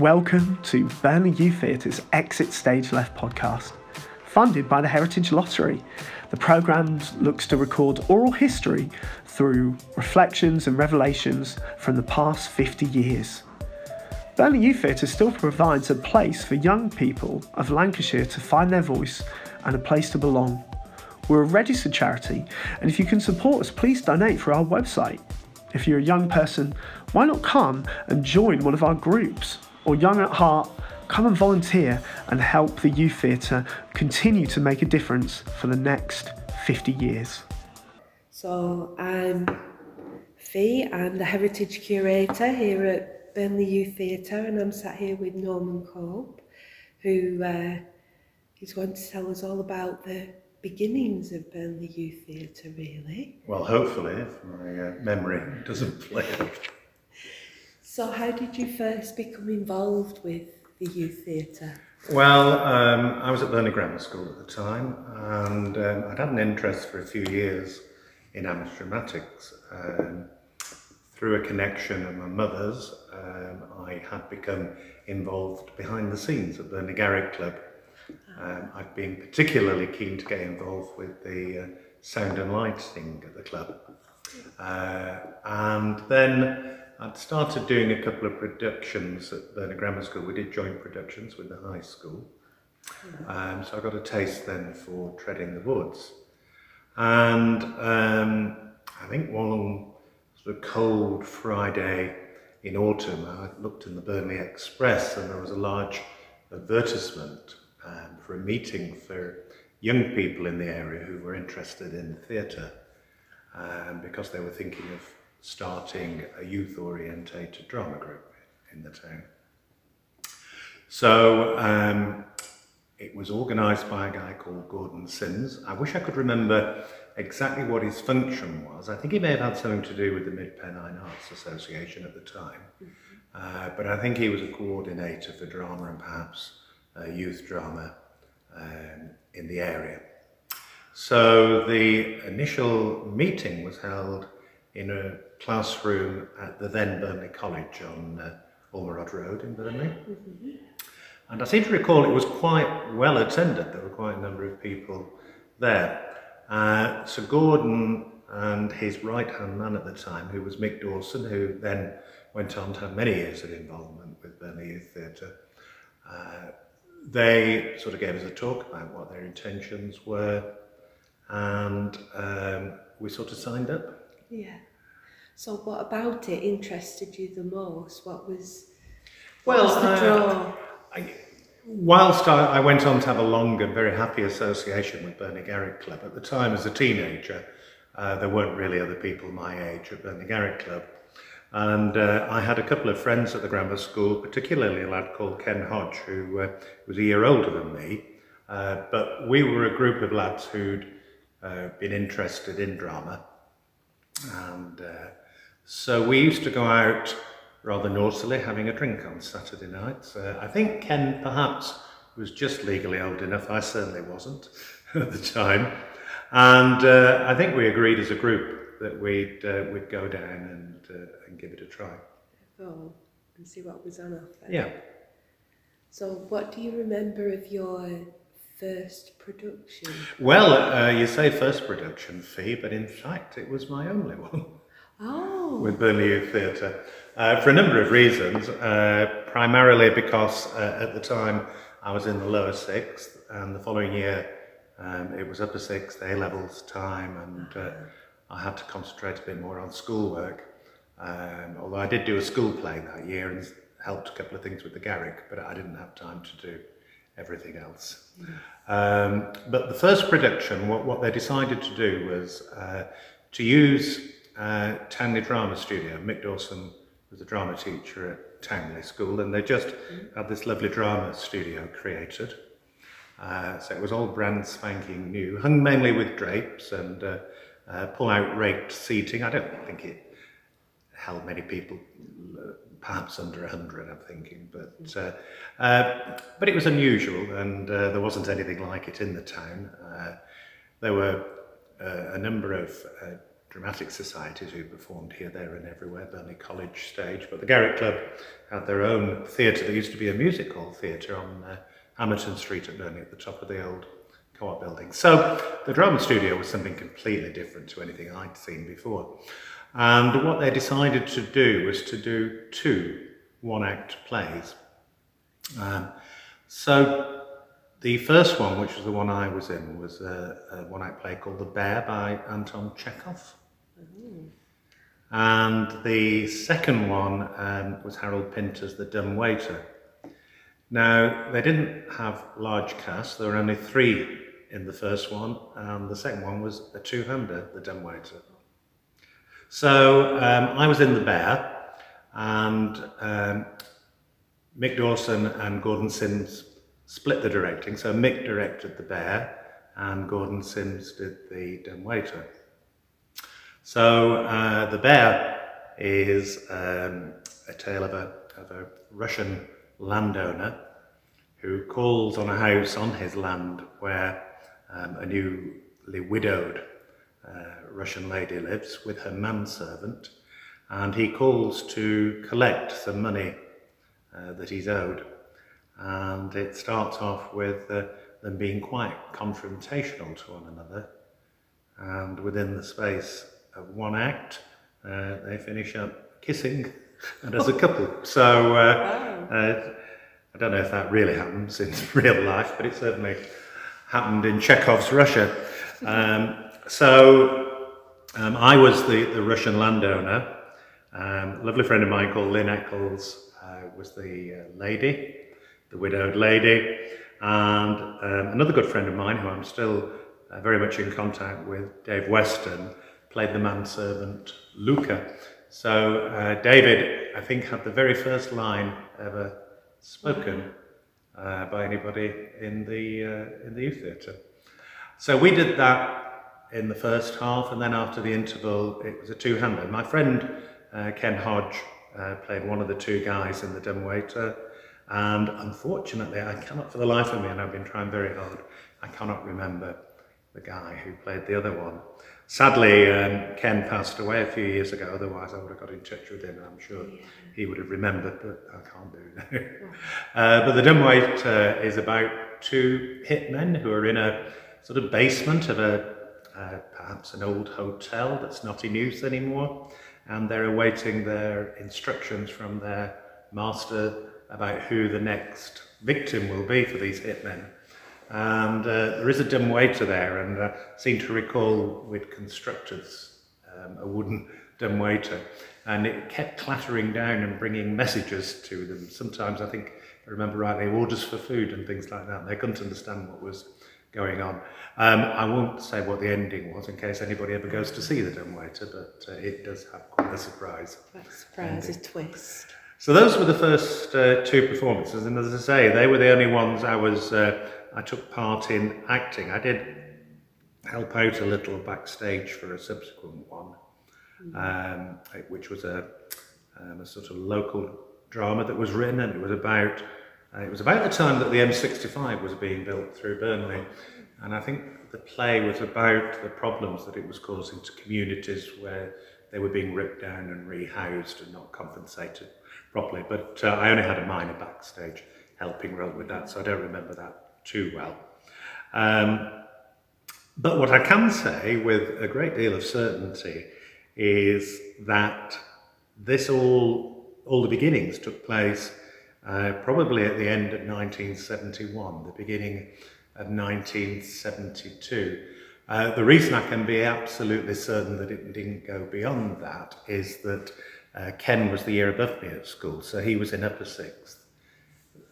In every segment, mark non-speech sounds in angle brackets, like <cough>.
Welcome to Burnley Youth Theatre's Exit Stage Left podcast, funded by the Heritage Lottery. The programme looks to record oral history through reflections and revelations from the past 50 years. Burnley Youth Theatre still provides a place for young people of Lancashire to find their voice and a place to belong. We're a registered charity, and if you can support us, please donate through our website. If you're a young person, why not come and join one of our groups? Or young at heart, come and volunteer and help the youth theatre continue to make a difference for the next 50 years. So I'm Fee, I'm the Heritage Curator here at Burnley Youth Theatre and I'm sat here with Norman Cope who uh, is going to tell us all about the beginnings of Burnley Youth Theatre really. Well, hopefully, if my uh, memory doesn't fail. So how did you first become involved with the youth theatre? Well, um, I was at Burnley Grammar School at the time, and um, I'd had an interest for a few years in amateur dramatics. Um, through a connection of my mother's, um, I had become involved behind the scenes at the Garrick Club. Um, I've been particularly keen to get involved with the uh, sound and lighting at the club. Uh, and then I'd started doing a couple of productions at Burnley Grammar School. We did joint productions with the high school. Um, so I got a taste then for treading the woods. And um, I think one sort of cold Friday in autumn, I looked in the Burnley Express and there was a large advertisement um, for a meeting for young people in the area who were interested in theatre um, because they were thinking of starting a youth orientated drama group in the town. So um, it was organised by a guy called Gordon Sims. I wish I could remember exactly what his function was. I think he may have had something to do with the Mid Pennine Arts Association at the time. Uh, but I think he was a coordinator for drama and perhaps uh, youth drama um, in the area. So the initial meeting was held in a classroom at the then Burnley College on uh, Ormerod Road in Burnley. Mm-hmm. And I seem to recall it was quite well attended. There were quite a number of people there. Uh, Sir Gordon and his right-hand man at the time, who was Mick Dawson, who then went on to have many years of involvement with Burnley Youth Theatre, uh, they sort of gave us a talk about what their intentions were, and um, we sort of signed up. Yeah. So what about it interested you the most? What was, what well, was the draw? I, whilst I, I, went on to have a long and very happy association with Burnley Garrick Club, at the time as a teenager, uh, there weren't really other people my age at Burnley Garrick Club. And uh, I had a couple of friends at the grammar school, particularly a lad called Ken Hodge, who uh, was a year older than me. Uh, but we were a group of lads who'd uh, been interested in drama. And uh, so we used to go out rather naughtily having a drink on Saturday nights. Uh, I think Ken perhaps was just legally old enough. I certainly wasn't <laughs> at the time. And uh, I think we agreed as a group that we'd, uh, we'd go down and, uh, and give it a try. Oh, and see what was on offer. Yeah. So what do you remember of your first production? Well, uh, you say first production Fee, but in fact it was my only <laughs> one. Oh. With Burnley Youth Theatre. Uh, for a number of reasons, uh, primarily because uh, at the time I was in the lower sixth, and the following year um, it was upper sixth, A levels time, and uh, I had to concentrate a bit more on schoolwork. Um, although I did do a school play that year and helped a couple of things with the Garrick, but I didn't have time to do everything else. Um, but the first production, what, what they decided to do was uh, to use uh, Towneley Drama Studio. Mick Dawson was a drama teacher at Towneley School, and they just had this lovely drama studio created. Uh, so it was all brand spanking new, hung mainly with drapes and uh, uh, pull-out raked seating. I don't think it held many people, perhaps under a hundred, I'm thinking, but uh, uh, but it was unusual, and uh, there wasn't anything like it in the town. There were a number of dramatic societies who performed here, there, and everywhere, Burnley College stage. But the Garrick Club had their own theatre. There used to be a music hall theatre on uh, Hamilton Street at Burnley at the top of the old co-op building. So the drama studio was something completely different to anything I'd seen before. And what they decided to do was to do two one-act plays. Um, so the first one, which was the one I was in, was a, a one-act play called The Bear by Anton Chekhov. And the second one um, was Harold Pinter's The Dumb Waiter. Now, they didn't have large casts, there were only three in the first one, and the second one was a two-hander, The Dumb Waiter. So um, I was in The Bear, and um, Mick Dawson and Gordon Sims split the directing. So Mick directed The Bear, and Gordon Sims did The Dumb Waiter. So uh, The Bear is um, a tale of a, of a Russian landowner who calls on a house on his land where um, a newly widowed uh, Russian lady lives with her manservant, and he calls to collect some money uh, that he's owed. And it starts off with uh, them being quite confrontational to one another, and within the space of one act, uh, they finish up kissing and <laughs> as a couple. So uh, <laughs> uh, I don't know if that really happens in <laughs> real life, but it certainly happened in Chekhov's Russia. Um, so um, I was the, the Russian landowner. Um, a lovely friend of mine called Lynn Eccles uh, was the uh, lady, the widowed lady. And um, another good friend of mine, who I'm still uh, very much in contact with, Dave Weston, played the manservant Luka. So uh, David, I think, had the very first line ever spoken uh, by anybody in the uh, in the youth theatre. So we did that in the first half, and then after the interval, it was a two-hander. My friend uh, Ken Hodge uh, played one of the two guys in the dumb waiter, and unfortunately, I cannot for the life of me, and I've been trying very hard, I cannot remember the guy who played the other one. Sadly, um, Ken passed away a few years ago, otherwise I would have got in touch with him, and I'm sure yeah. he would have remembered, but I can't do now. <laughs> uh, but The Dumb Waiter uh, is about two hitmen who are in a sort of basement of a uh, perhaps an old hotel that's not in use anymore, and they're awaiting their instructions from their master about who the next victim will be for these hitmen. And uh, there is a dumb waiter there, and I uh, seem to recall we'd constructed um, a wooden dumb waiter, and it kept clattering down and bringing messages to them. Sometimes I think, if I remember rightly, orders for food and things like that. They couldn't understand what was going on. Um, I won't say what the ending was in case anybody ever goes to see the dumb waiter, but uh, it does have quite a surprise. Quite a surprise, ending. a twist. So those were the first uh, two performances, and as I say, they were the only ones I was uh, I took part in acting. I did help out a little backstage for a subsequent one, um, which was a, um, a sort of local drama that was written, and it was about uh, it was about the time that the M65 was being built through Burnley, and I think the play was about the problems that it was causing to communities where they were being ripped down and rehoused and not compensated properly. But uh, I only had a minor backstage helping role with that, so I don't remember that too well. Um, but what I can say with a great deal of certainty is that this all, all the beginnings took place uh, probably at the end of 1971, the beginning of 1972. Uh, the reason I can be absolutely certain that it didn't go beyond that is that uh, Ken was the year above me at school, so he was in upper sixth.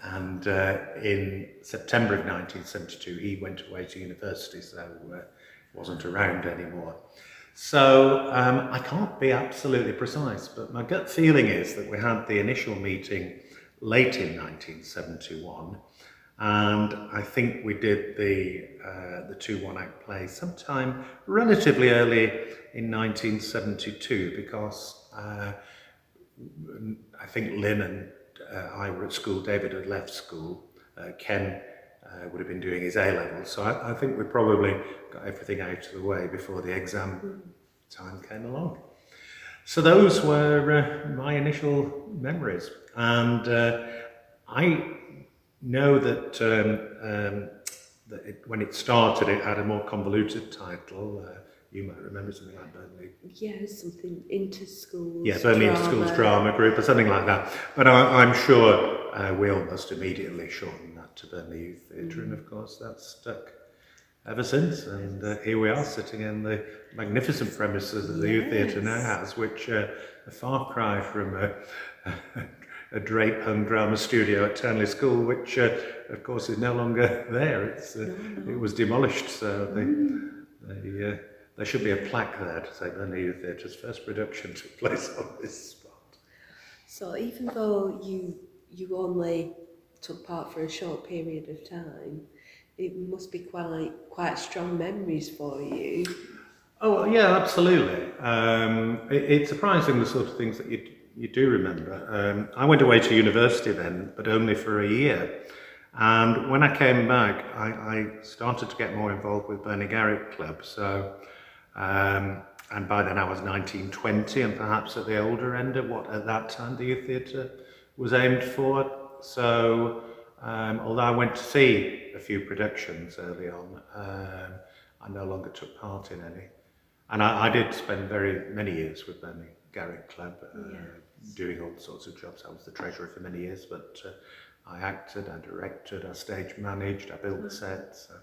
And uh, in September of 1972, he went away to university, so uh, wasn't around anymore. So um, I can't be absolutely precise, but my gut feeling is that we had the initial meeting late in 1971, and I think we did the uh, the two one act play sometime relatively early in 1972 because uh, I think Lynn and uh, I were at school, David had left school, uh, Ken uh, would have been doing his A levels. So I, I, think we probably got everything out of the way before the exam time came along. So those were uh, my initial memories, and uh, I know that, um, um, that it, when it started, it had a more convoluted title. You might remember something like Burnley. Yeah, something inter schools. Yeah, Burnley Inter Schools Drama Group or something like that. But I, I'm sure uh, we almost immediately shortened that to Burnley Youth Theatre, mm. and of course that's stuck ever since. And uh, here we are sitting in the magnificent premises that the yes. Youth Theatre now has, which uh, a far cry from a, <laughs> a drape hung drama studio at Towneley School, which uh, of course is no longer <laughs> there. It's, uh, no, no. It was demolished, so mm. they, uh, there should be a plaque there to say Burnley Youth Theatre's first production took place on this spot. So even though you you only took part for a short period of time, it must be quite quite strong memories for you. Oh yeah, absolutely. Um, it, it's surprising the sort of things that you you do remember. Um, I went away to university then, but only for a year. And when I came back, I, I started to get more involved with Burnley Garrick Club. So, um, and by then I was 19, 20, and perhaps at the older end of what at that time the youth theatre was aimed for. So, um, although I went to see a few productions early on, um, I no longer took part in any. And I, I did spend very many years with Burnley Garrick Club, uh, yes. doing all sorts of jobs. I was the treasurer for many years, but uh, I acted, I directed, I stage managed, I built the mm. sets. Uh,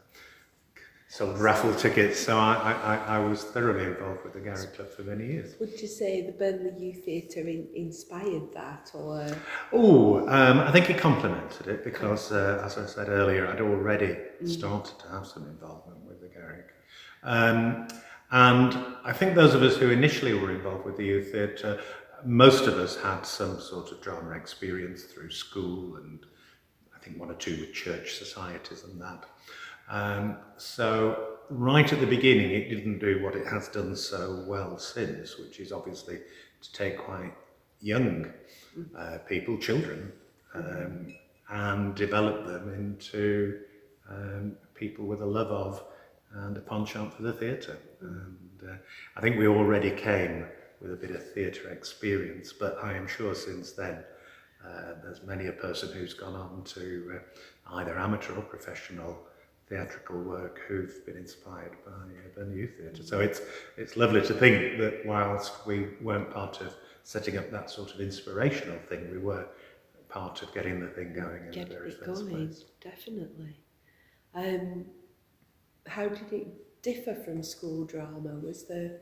sold raffle tickets, so I, I, I was thoroughly involved with the Garrick Club for many years. Would you say the Burnley Youth Theatre in, inspired that, or? Oh, um, I think it complemented it because, uh, as I said earlier, I'd already mm. started to have some involvement with the Garrick. Um, and I think those of us who initially were involved with the youth theatre, most of us had some sort of drama experience through school and I think one or two with church societies and that. Um, so right at the beginning, it didn't do what it has done so well since, which is obviously to take quite young uh, people, children, um, and develop them into um, people with a love of and a penchant for the theatre. And uh, I think we already came with a bit of theatre experience, but I am sure since then uh, there's many a person who's gone on to uh, either amateur or professional theatrical work who've been inspired by uh, the new theatre. So it's it's lovely to think that whilst we weren't part of setting up that sort of inspirational thing, we were part of getting the thing going in Get the very first going, place. Definitely. Um, how did it differ from school drama? Was there?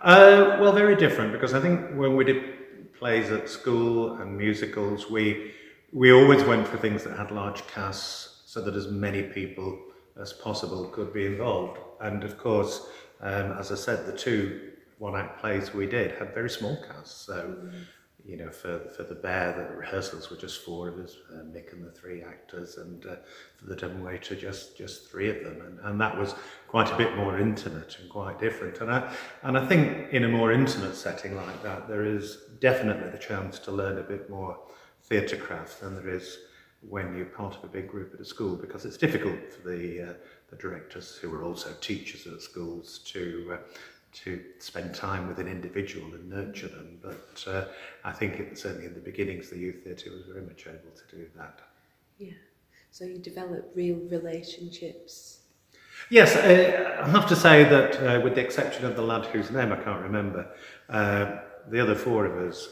Uh, well, very different because I think when we did plays at school and musicals, we we always went for things that had large casts so that as many people as possible could be involved. And of course, um, as I said, the two one-act plays we did had very small casts. So, you know, for, for the Bear, the rehearsals were just four of us, uh, Mick and the three actors, and uh, for the Dumbwaiter, just just three of them. And, and that was quite a bit more intimate and quite different. And I, and I think in a more intimate setting like that, there is definitely the chance to learn a bit more theatre craft than there is when you're part of a big group at a school because it's difficult for the, uh, the directors who are also teachers at schools to uh, to spend time with an individual and nurture them. But uh, I think it, certainly in the beginnings, the youth theatre was very much able to do that. Yeah. So you develop real relationships. Yes, uh, I have to say that uh, with the exception of the lad whose name I can't remember, uh, the other four of us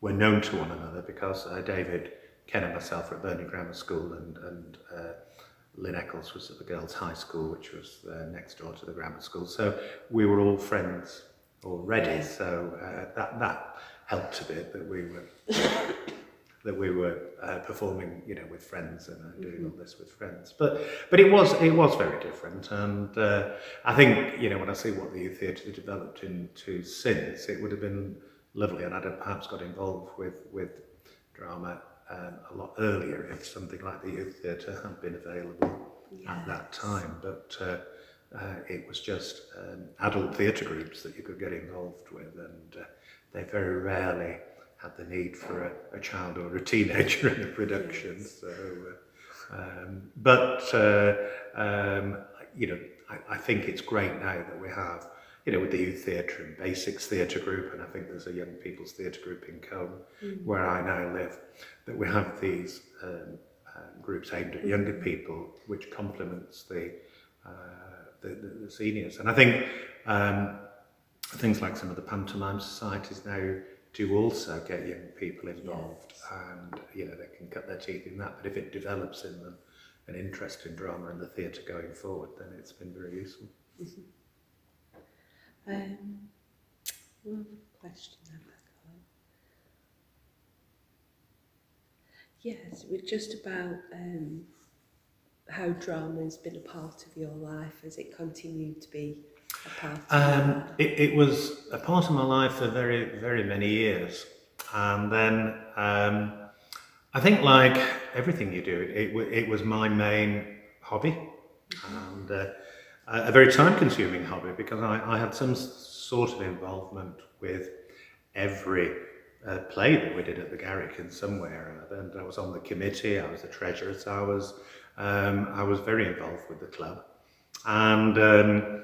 were known to one another because David Ken and myself were at Burnley Grammar School and, and uh, Lynn Eccles was at the girls' high school, which was uh, next door to the grammar school. So we were all friends already. So uh, that that helped a bit that we were <coughs> that we were uh, performing, you know, with friends and uh, doing mm-hmm. all this with friends. But but it was it was very different, and uh, I think you know when I see what the youth theatre developed into since, it would have been lovely, and I'd have perhaps got involved with with drama um, a lot earlier if something like the youth theatre had been available yes. at that time. But uh, uh, it was just um, adult theatre groups that you could get involved with, and uh, they very rarely had the need for a, a child or a teenager in a production. Yes. So, uh, um, but uh, um, you know, I, I think it's great now that we have you know, with the youth theatre and basics theatre group, and I think there's a young people's theatre group in Combe, mm. where I now live, that we have these um, uh, groups aimed at younger people, which complements the, uh, the, the, the, seniors. And I think um, things like some of the pantomime societies now do also get young people involved, yes. and you know they can cut their teeth in that. But if it develops in them an interest in drama and the theatre going forward, then it's been very useful. Mm -hmm. Um, one question have I got? Yes, it was just about um, how drama has been a part of your life. Has it continued to be a part um, it, it was a part of my life for very, very many years. And then um, I think like everything you do, it, it was my main hobby. Mm -hmm. And uh, a very time consuming hobby because I, I had some sort of involvement with every uh, play that we did at the Garrick in some way or another. And I was on the committee, I was the treasurer, so I was, um, I was very involved with the club. And um,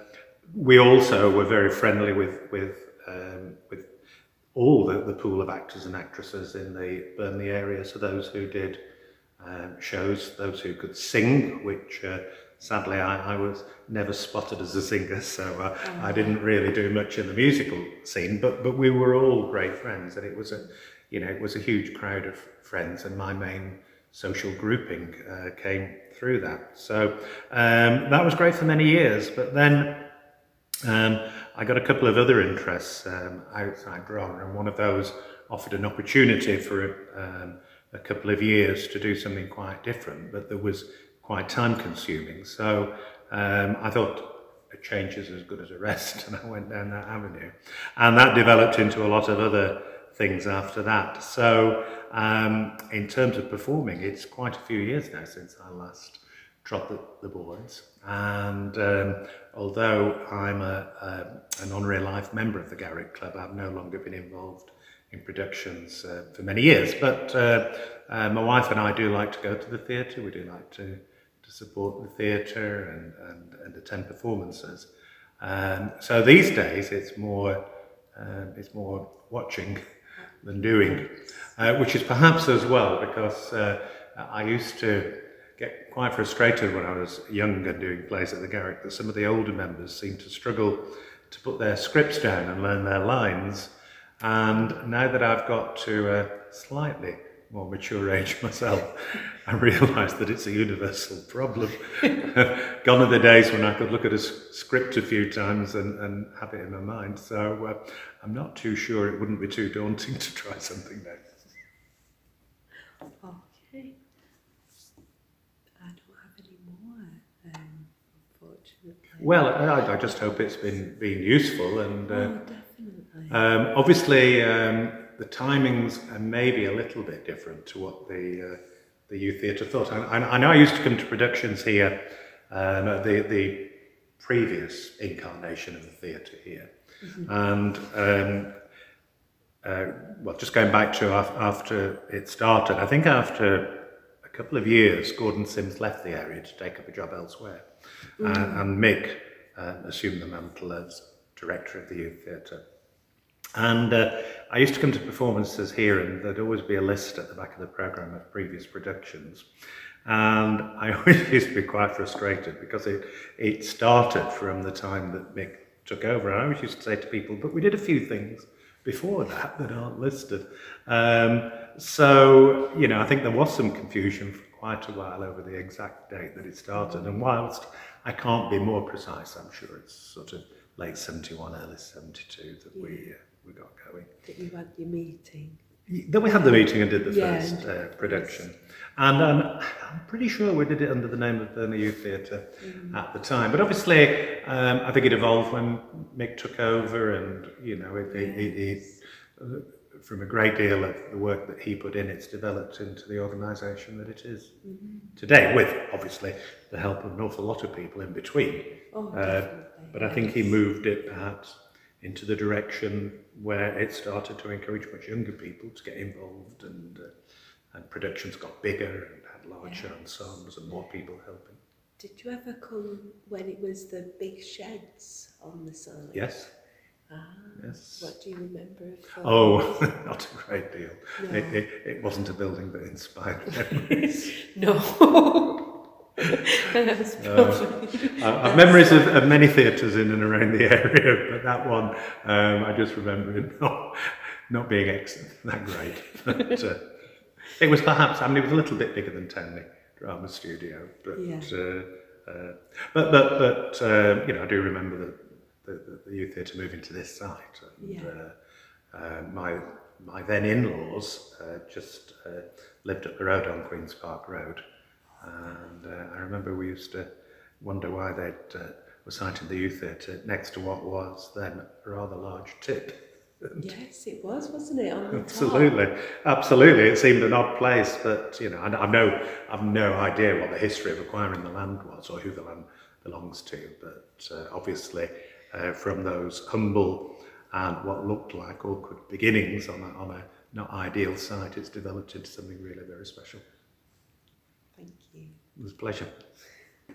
we also were very friendly with, with, um, with all the, the pool of actors and actresses in the Burnley area. So those who did um, shows, those who could sing, which uh, sadly I, I was never spotted as a singer, so uh, oh. I didn't really do much in the musical scene, but, but we were all great friends and it was a, you know, it was a huge crowd of friends and my main social grouping uh, came through that. So um, that was great for many years, but then um, I got a couple of other interests um, outside drama and one of those offered an opportunity for um, a couple of years to do something quite different, but there was quite time consuming. So um, I thought a change is as good as a rest <laughs> and I went down that avenue. And that developed into a lot of other things after that. So um, in terms of performing, it's quite a few years now since I last trod the, the boards. And um, although I'm a, a, an honorary life member of the Garrick Club, I've no longer been involved in productions uh, for many years. But uh, uh, my wife and I do like to go to the theatre. We do like to support the theatre and, and, and attend performances. Um, so these days it's more, um, it's more watching <laughs> than doing, uh, which is perhaps as well because uh, I used to get quite frustrated when I was young and doing plays at the Garrick that some of the older members seemed to struggle to put their scripts down and learn their lines. And now that I've got to a slightly more mature age myself, <laughs> I realised that it's a universal problem. <laughs> Gone are the days when I could look at a script a few times and, and have it in my mind. So uh, I'm not too sure it wouldn't be too daunting to try something new. Okay. I don't have any more, um, unfortunately. Well, I, I, just hope it's been, been useful and uh, oh, definitely. Um, obviously um, the timings are maybe a little bit different to what the uh, the youth theatre thought. I, I, know I used to come to productions here, um, the the previous incarnation of the theatre here, mm -hmm. and um, uh, well, just going back to after it started, I think after a couple of years, Gordon Sims left the area to take up a job elsewhere, mm -hmm. and, and Mick uh, assumed the mantle as director of the youth theatre. And uh, I used to come to performances here and there'd always be a list at the back of the programme of previous productions. And I <laughs> always used to be quite frustrated because it, it started from the time that Mick took over. And I always used to say to people, but we did a few things before that that aren't listed. Um, so, you know, I think there was some confusion for quite a while over the exact date that it started. And whilst I can't be more precise, I'm sure it's sort of late 71, early 72 that we... Uh, we got going. That you had your meeting. Then we had the meeting and did the yeah, first uh, production. And um, I'm pretty sure we did it under the name of the Youth Theatre mm. at the time. But obviously, um, I think it evolved when Mick took over and, you know, it, it, it, it, uh, from a great deal of the work that he put in, it's developed into the organisation that it is mm -hmm. today, with obviously the help of an awful lot of people in between. Oh, uh, but I think he moved it perhaps into the direction where it started to encourage much younger people to get involved and, uh, and productions got bigger and had larger yeah. ensembles and more people helping. Did you ever come when it was the big sheds on the side? Yes. Ah, Yes. What do you remember of? Oh, <laughs> not a great deal. No. It, it, it wasn't a building that inspired <laughs> memories. No. <laughs> Probably. I have memories of, of many theatres in and around the area, but that one um, I just remember it <laughs> not, not being excellent, that great. But uh, it was perhaps, I mean, it was a little bit bigger than Towneley Drama Studio, but Yeah. uh, uh, but but but uh, you know, I do remember the the, the, youth theatre moving to this site, and Yeah. uh, uh, my my then in-laws uh, just uh, lived up the road on Queens Park Road, and uh, I remember we used to wonder why they uh, were siting the youth theatre next to what was then a rather large tip. <laughs> Yes, it was, wasn't it? The top? Absolutely, absolutely. It seemed an odd place, but you know, I, I know I've no idea what the history of acquiring the land was or who the land belongs to. But uh, obviously, uh, from those humble and what looked like awkward beginnings on a, on a not ideal site, it's developed into something really very special. Thank you. It was a pleasure.